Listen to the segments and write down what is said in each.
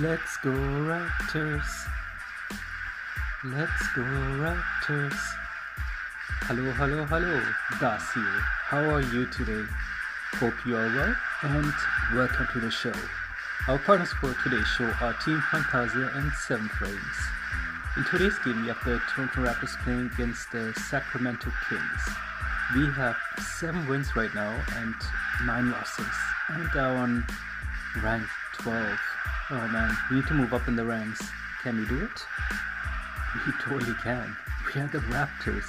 Let's go Raptors. Let's go Raptors. Hello, hello, hello. Das here. How are you today? Hope you are well and welcome to the show. Our partners for today's show are Team Fantasia and Seven Frames. In today's game, we have the Toronto Raptors playing against the Sacramento Kings. We have seven wins right now and nine losses, and are on rank 12. Oh man, we need to move up in the ranks. Can we do it? We totally can. We are the Raptors.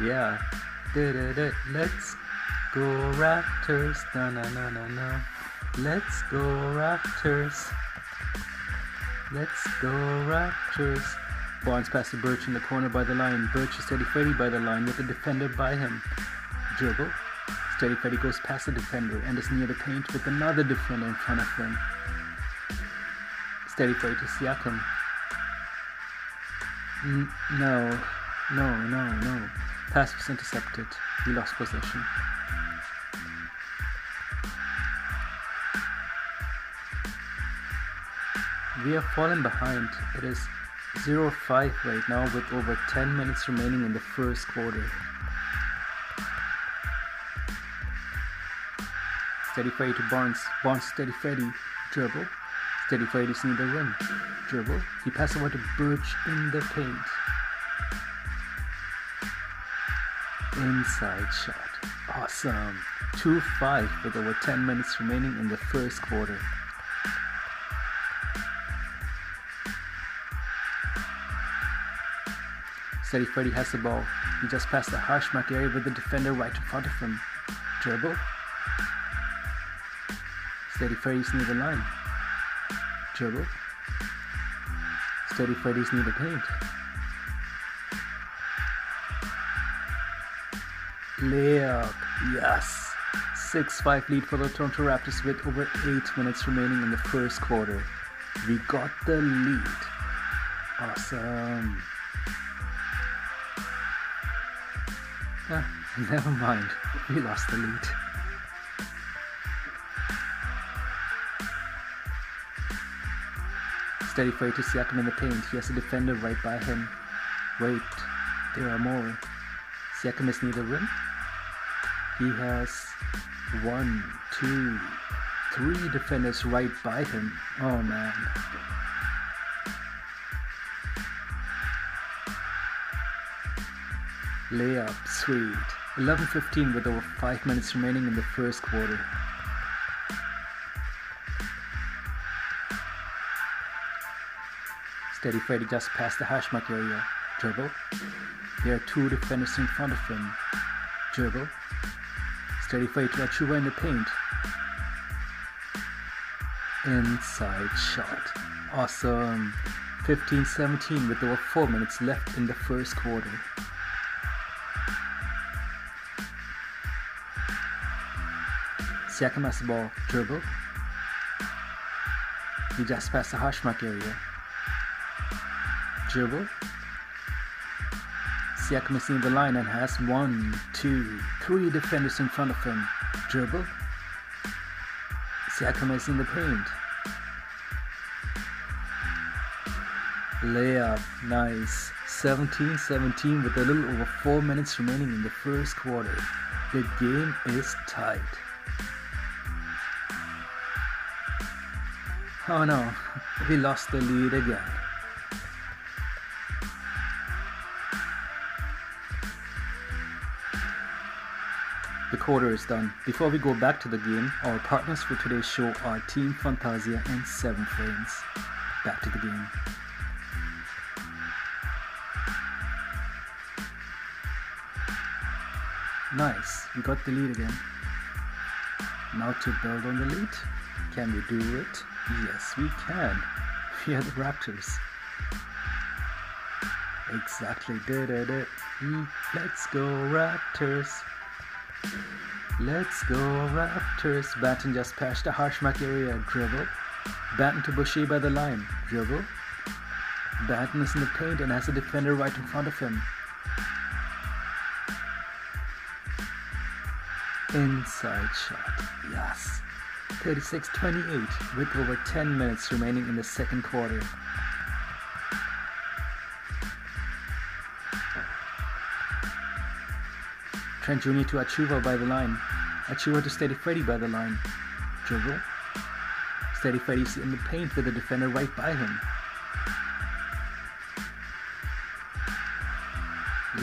Yeah. Da-da-da. Let's go Raptors. Na na na na na. Let's go Raptors. Let's go Raptors. Barnes passes Birch in the corner by the line. Birch is steady Freddy by the line with the defender by him. Dribble. Freddy goes past the defender and is near the paint with another defender in front of him. Steady Freddy to Siakam. N- no, no, no, no. Pass was intercepted. We lost possession. We have fallen behind. It is 0-5 right now with over 10 minutes remaining in the first quarter. Steady Freddy to Barnes. Barnes steady Freddy. Dribble. Steady is near the rim. Dribble. He passes over to Birch in the paint. Inside shot. Awesome. 2-5 with over 10 minutes remaining in the first quarter. Steady Freddy has the ball. He just passed the hash mark area with the defender right in front of him. Dribble. Steady Freddy's near the line. Dribble. Steady Freddy's near the paint. Layup. Yes. 6-5 lead for the Toronto Raptors with over 8 minutes remaining in the first quarter. We got the lead. Awesome. Ah, never mind. We lost the lead. Steady fight to Siakam in the paint. He has a defender right by him. Wait, there are more. Siakam is near the rim. He has one, two, three defenders right by him. Oh man. Layup, sweet. 11-15 with over 5 minutes remaining in the first quarter. Steady Freddy just passed the hash mark area. Dribble. There are two defenders in front of him. Dribble. Steady Freddy to Achiuwa in the paint. Inside shot. Awesome. 15-17 with over 4 minutes left in the first quarter. Siakam has the ball. Dribble. He just passed the hash mark area. Dribble. Siakam is in the line and has one, two, three defenders in front of him. Dribble. Siakam is in the paint. Layup. Nice. 17-17 with a little over 4 minutes remaining in the first quarter. The game is tight. Oh no, we lost the lead again. The quarter is done. Before we go back to the game, our partners for today's show are Team Fantasia and Seven Frames. Back to the game. Nice, we got the lead again. Now to build on the lead. Can we do it? Yes, we can. We are the Raptors. Exactly. Did it. Mm, Let's go Raptors. Let's go Raptors. Banton just passed the hash mark area. Dribble. Banton to Boucher by the line. Dribble. Banton is in the paint and has a defender right in front of him. Inside shot. Yes. 36-28 with over 10 minutes remaining in the second quarter. Trent Jr. to Achiuwa by the line. Achiuwa to Steady Freddy by the line. Dribble. Steady Freddy's in the paint with the defender right by him.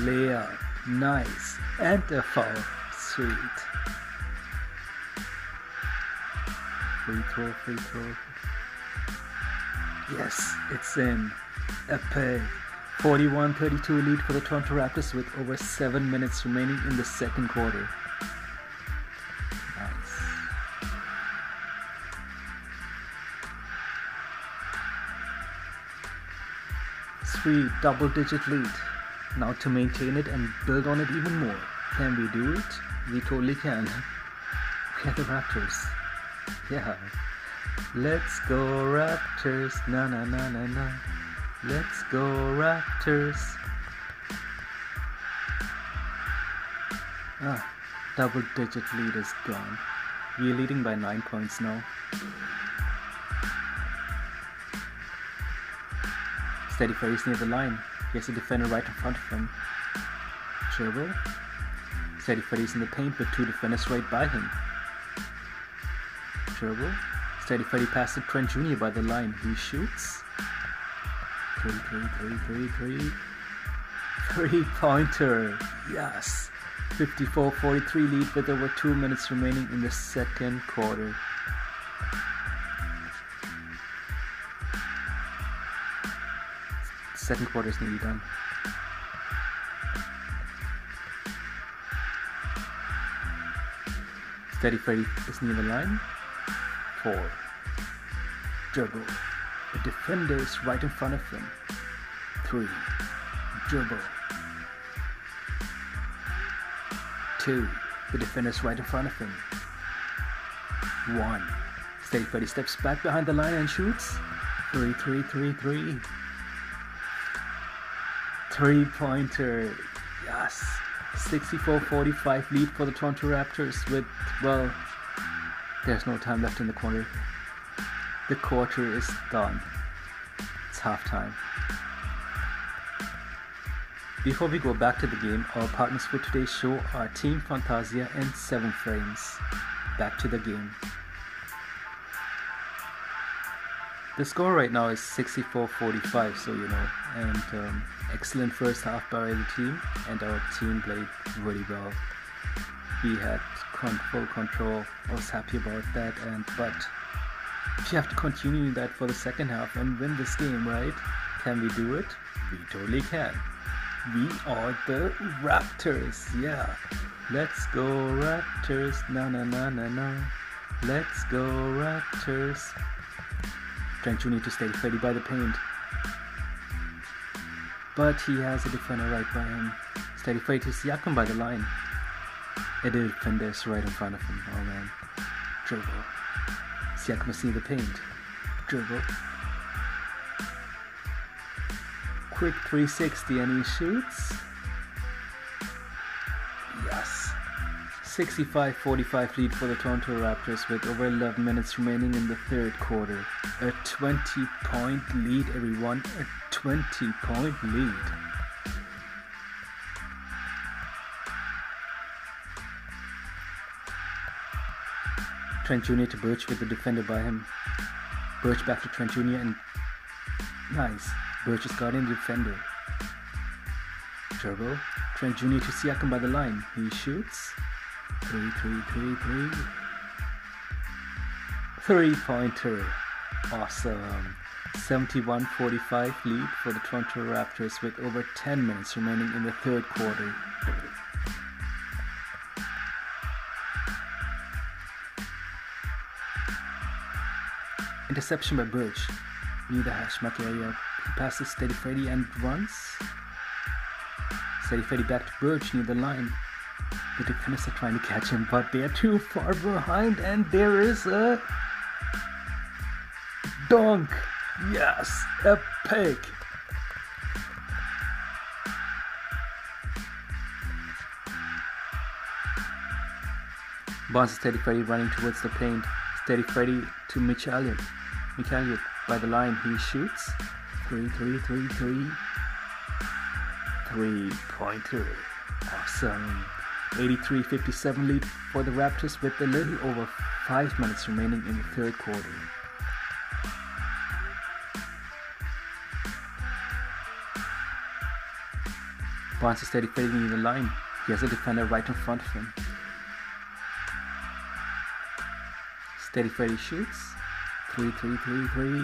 Layup. Nice. And a foul. Sweet. Free throw, free throw. Yes, it's in. Epic. 41-32 lead for the Toronto Raptors with over 7 minutes remaining in the second quarter. Nice. Sweet double-digit lead. Now to maintain it and build on it even more. Can we do it? We totally can. We are the Raptors. Yeah. Let's go Raptors. Na na na na na. Let's go Raptors. Ah, double digit lead is gone. We are leading by 9 points now. Steady Freddy's near the line. He has a defender right in front of him. Dribble. Steady Freddy's in the paint with two defenders right by him. Dribble. Steady Freddy passes Trent Jr. by the line. He shoots. Three, three, three, three, three. Three pointer. Yes. 54 43 lead with over two minutes remaining in the second quarter. Second quarter is nearly done. Steady Freddy is near the line. Four. Dribble. The defender is right in front of him. Three. Dribble. Two. The defender is right in front of him. One. Steady Freddy steps back behind the line and shoots. Three, three, three, three. Three pointer. Yes. 64 45 lead for the Toronto Raptors with, well, there's no time left in the quarter. The quarter is done. It's halftime. Before we go back to the game, our partners for today's show are Team Fantasia and 7 Frames. Back to the game. The score right now is 64-45, so you know, and um, excellent first half by the team, and our team played really well. We had full control. I was happy about that, and but we have to continue that for the second half and win this game, right? Can we do it? We totally can. We are the Raptors, yeah. Let's go Raptors, na na na na na. Let's go Raptors. Trent Jr. to stay steady by the paint. But he has a defender right by him. Steady Freddy to Siakam by the line. A defender is right in front of him. Oh man. Dribble. Siakam is near the paint. Dribble. Quick 360 and he shoots. Yes. 65-45 lead for the Toronto Raptors with over 11 minutes remaining in the third quarter. A 20 point lead everyone, a 20 point lead. Trent Jr. to Birch with the defender by him. Birch back to Trent Jr. and nice. Birch is guarding the defender. Turbo. Trent Jr. to Siakam by the line. He shoots. Three, three, three, three. Three pointer. Awesome. 71 45 lead for the Toronto Raptors with over 10 minutes remaining in the third quarter. Interception by Birch. Near the hash mark area. He passes Steady Freddy and runs. Steady Freddy back to Birch near the line. The defenders are trying to catch him, but they are too far behind, and there is a dunk. Yes, epic. Barnes Steady Freddy running towards the paint. Steady Freddy to Mitch Elliott. Mitch Elliott by the line, he shoots. Three, three, three, three. Three pointer. Awesome. 83 57 lead for the Raptors with a little over five minutes remaining in the third quarter. Barnes is steady fading in the line. He has a defender right in front of him. Steady Freddy shoots. Three, three, three, three.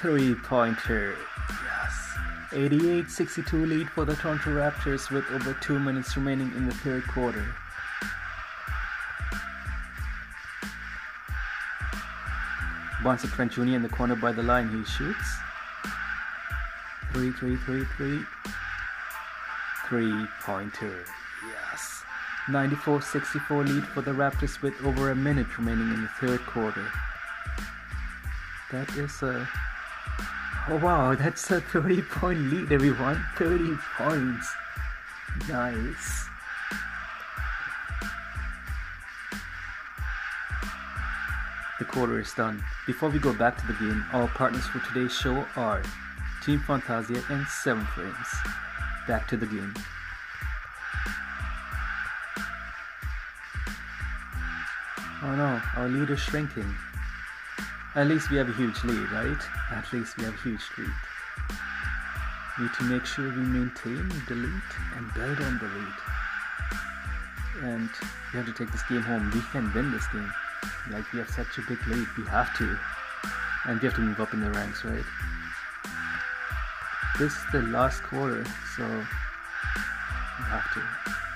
Three pointer. Yes. 88 62 lead for the Toronto Raptors with over two minutes remaining in the third quarter. Barnes at Trent Jr. in the corner by the line. He shoots. Three, three, three, three. Three pointer. Yes. 94 64 lead for the Raptors with over a minute remaining in the third quarter. That is a. Oh wow, that's a 30 point lead, everyone. 30 points. Nice. The quarter is done. Before we go back to the game, our partners for today's show are Team Fantasia and 7 Frames. Back to the game. Oh no, our lead is shrinking. At least we have a huge lead, right? At least we have a huge lead. We need to make sure we maintain the lead and build on the lead. And we have to take this game home. We can win this game. Like we have such a big lead, we have to. And we have to move up in the ranks, right? This is the last quarter, so we have to.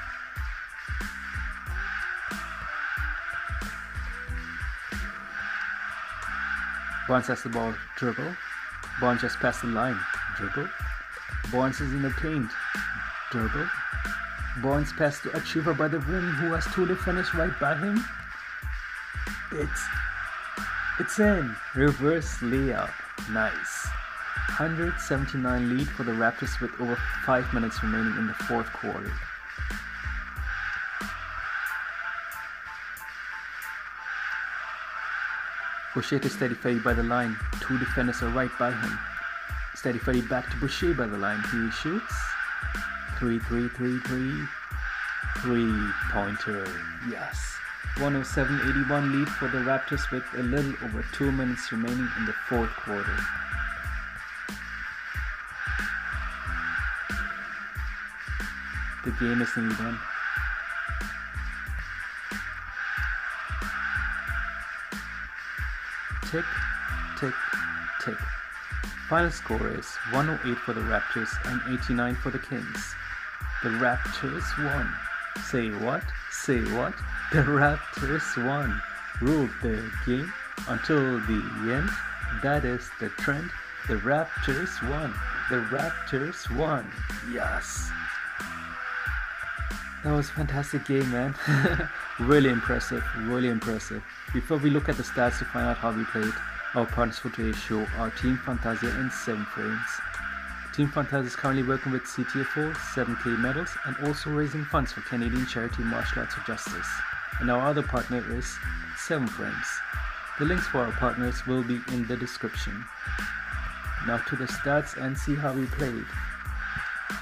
Barnes has the ball, dribble. Barnes just passed the line, dribble. Barnes is in the paint, dribble. Barnes passed to Achiuwa by the rim, who has two defenders right by him. It's it's in reverse layup, nice. 179 lead for the Raptors with over five minutes remaining in the fourth quarter. Boucher to Steady Freddy by the line. Two defenders are right by him. Steady Freddy back to Boucher by the line. He shoots. Three, three, three, three. Three pointer. Yes. 107-81 lead for the Raptors with a little over two minutes remaining in the fourth quarter. The game is nearly done. Tick, tick, tick. Final score is 108 for the Raptors and 89 for the Kings. The Raptors won. Say what? Say what? The Raptors won. Ruled the game until the end. That is the trend. The Raptors won. The Raptors won. Yes. That was a fantastic game, man. really impressive. Really impressive. Before we look at the stats to find out how we played, our partners for today's show are Team Fantasia and 7 Frames. Team Fantasia is currently working with CTFO, 7K medals, and also raising funds for Canadian charity Martial Arts for Justice. And our other partner is 7 Frames. The links for our partners will be in the description. Now to the stats and see how we played.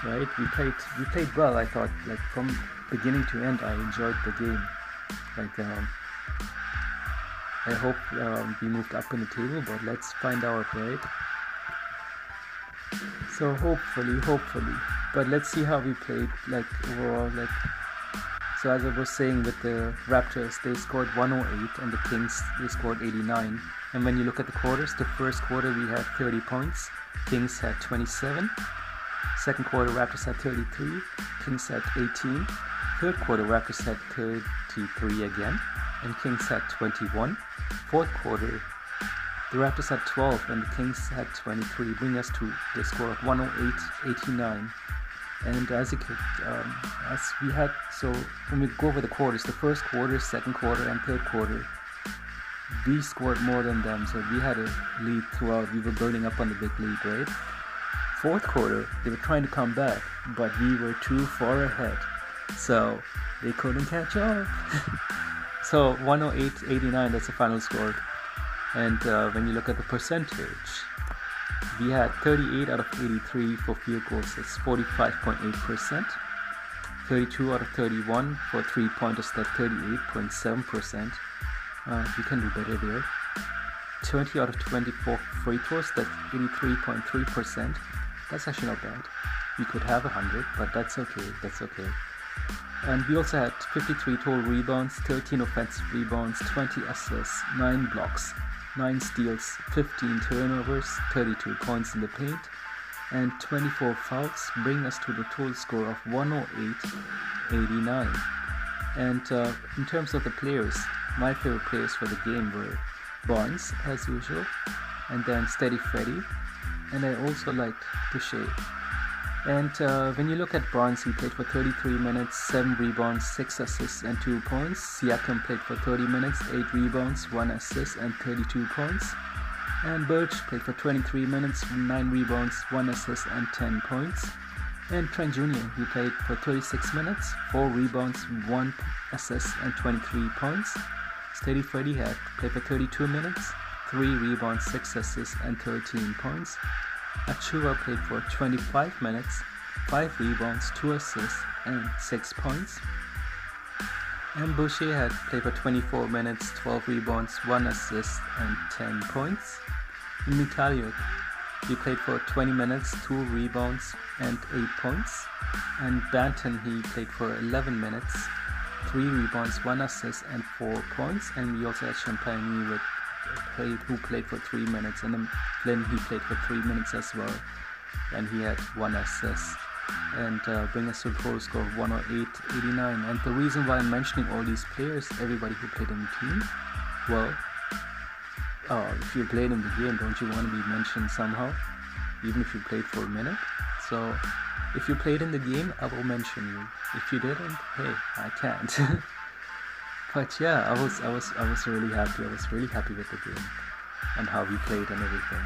Right, we played we played well. I thought like from beginning to end, I enjoyed the game. Like um, I hope um, we moved up in the table, but let's find out, right? So hopefully, hopefully, but let's see how we played. Like overall, like so as I was saying with the Raptors, they scored 108, and the Kings they scored 89. And when you look at the quarters, the first quarter we had 30 points, Kings had 27. Second quarter, Raptors had 33, Kings had 18. Third quarter, Raptors had 33 again, and Kings had 21. Fourth quarter, the Raptors had 12 and the Kings had 23, bringing us to the score of 108-89. And as it um, as we had, so when we go over the quarters, the first quarter, second quarter, and third quarter, we scored more than them, so we had a lead throughout. We were building up on the big lead, right? Fourth quarter, they were trying to come back, but we were too far ahead, so they couldn't catch up. So 108.89, that's the final score. And uh, when you look at the percentage, we had 38 out of 83 for field goals, that's 45.8%. 32 out of 31 for three pointers, that's 38.7%. Uh, you can do better there. 20 out of 24 free throws, that's 83.3%. That's actually not bad. We could have 100, but that's okay. That's okay. And we also had 53 total rebounds, 13 offensive rebounds, 20 assists, 9 blocks, 9 steals, 15 turnovers, 32 points in the paint, and 24 fouls, bring us to the total score of 108.89. And uh, in terms of the players, my favorite players for the game were Barnes, as usual, and then Steady Freddy, and I also liked Boucher. And uh, when you look at Barnes, he played for 33 minutes, 7 rebounds, 6 assists, and 2 points. Siakam played for 30 minutes, 8 rebounds, 1 assist, and 32 points. And Birch played for 23 minutes, 9 rebounds, 1 assist, and 10 points. And Trent Jr., he played for 36 minutes, 4 rebounds, 1 assist, and 23 points. Steady Freddy had played for 32 minutes, 3 rebounds, 6 assists, and 13 points. Achiuwa played for 25 minutes, 5 rebounds, 2 assists, and 6 points. And Boucher had played for 24 minutes, 12 rebounds, 1 assist, and 10 points. Mykhailiuk, he played for 20 minutes, 2 rebounds, and 8 points. And Banton, he played for 11 minutes, 3 rebounds, 1 assist, and 4 points. And we also had Champagnie with played who played for 3 minutes, and then Flynn he played for 3 minutes as well, and he had 1 assist. And uh, bring us to a total score of 108.89. And the reason why I'm mentioning all these players, everybody who played in the team, well, uh, if you played in the game, don't you want to be mentioned somehow? Even if you played for a minute. So if you played in the game, I will mention you. If you didn't, hey, I can't. but yeah, I was I was I was really happy. I was really happy with the game and how we played and everything.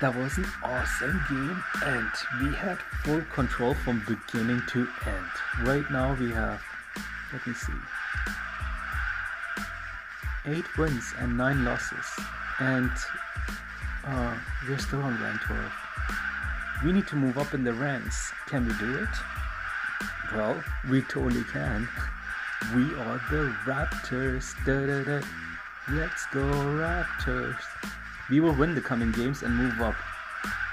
That was an awesome game and we had full control from beginning to end. Right now we have let me see. 8 wins and 9 losses and uh, we're still on rank 12. We need to move up in the ranks. Can we do it? Well, we totally can. We are the Raptors. Da, da, da. Let's go, Raptors. We will win the coming games and move up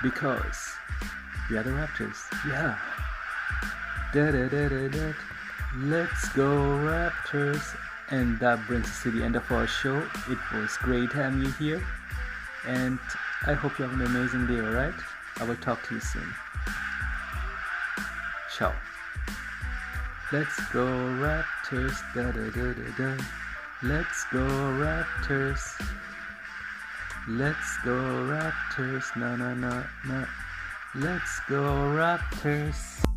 because we are the Raptors. Yeah. Da, da, da, da, da. Let's go, Raptors. And that brings us to the end of our show. It was great having you here. And I hope you have an amazing day, alright? I will talk to you soon. Ciao. Let's go Raptors, da da da da da. Let's go Raptors. Let's go Raptors, na na na na. Let's go Raptors.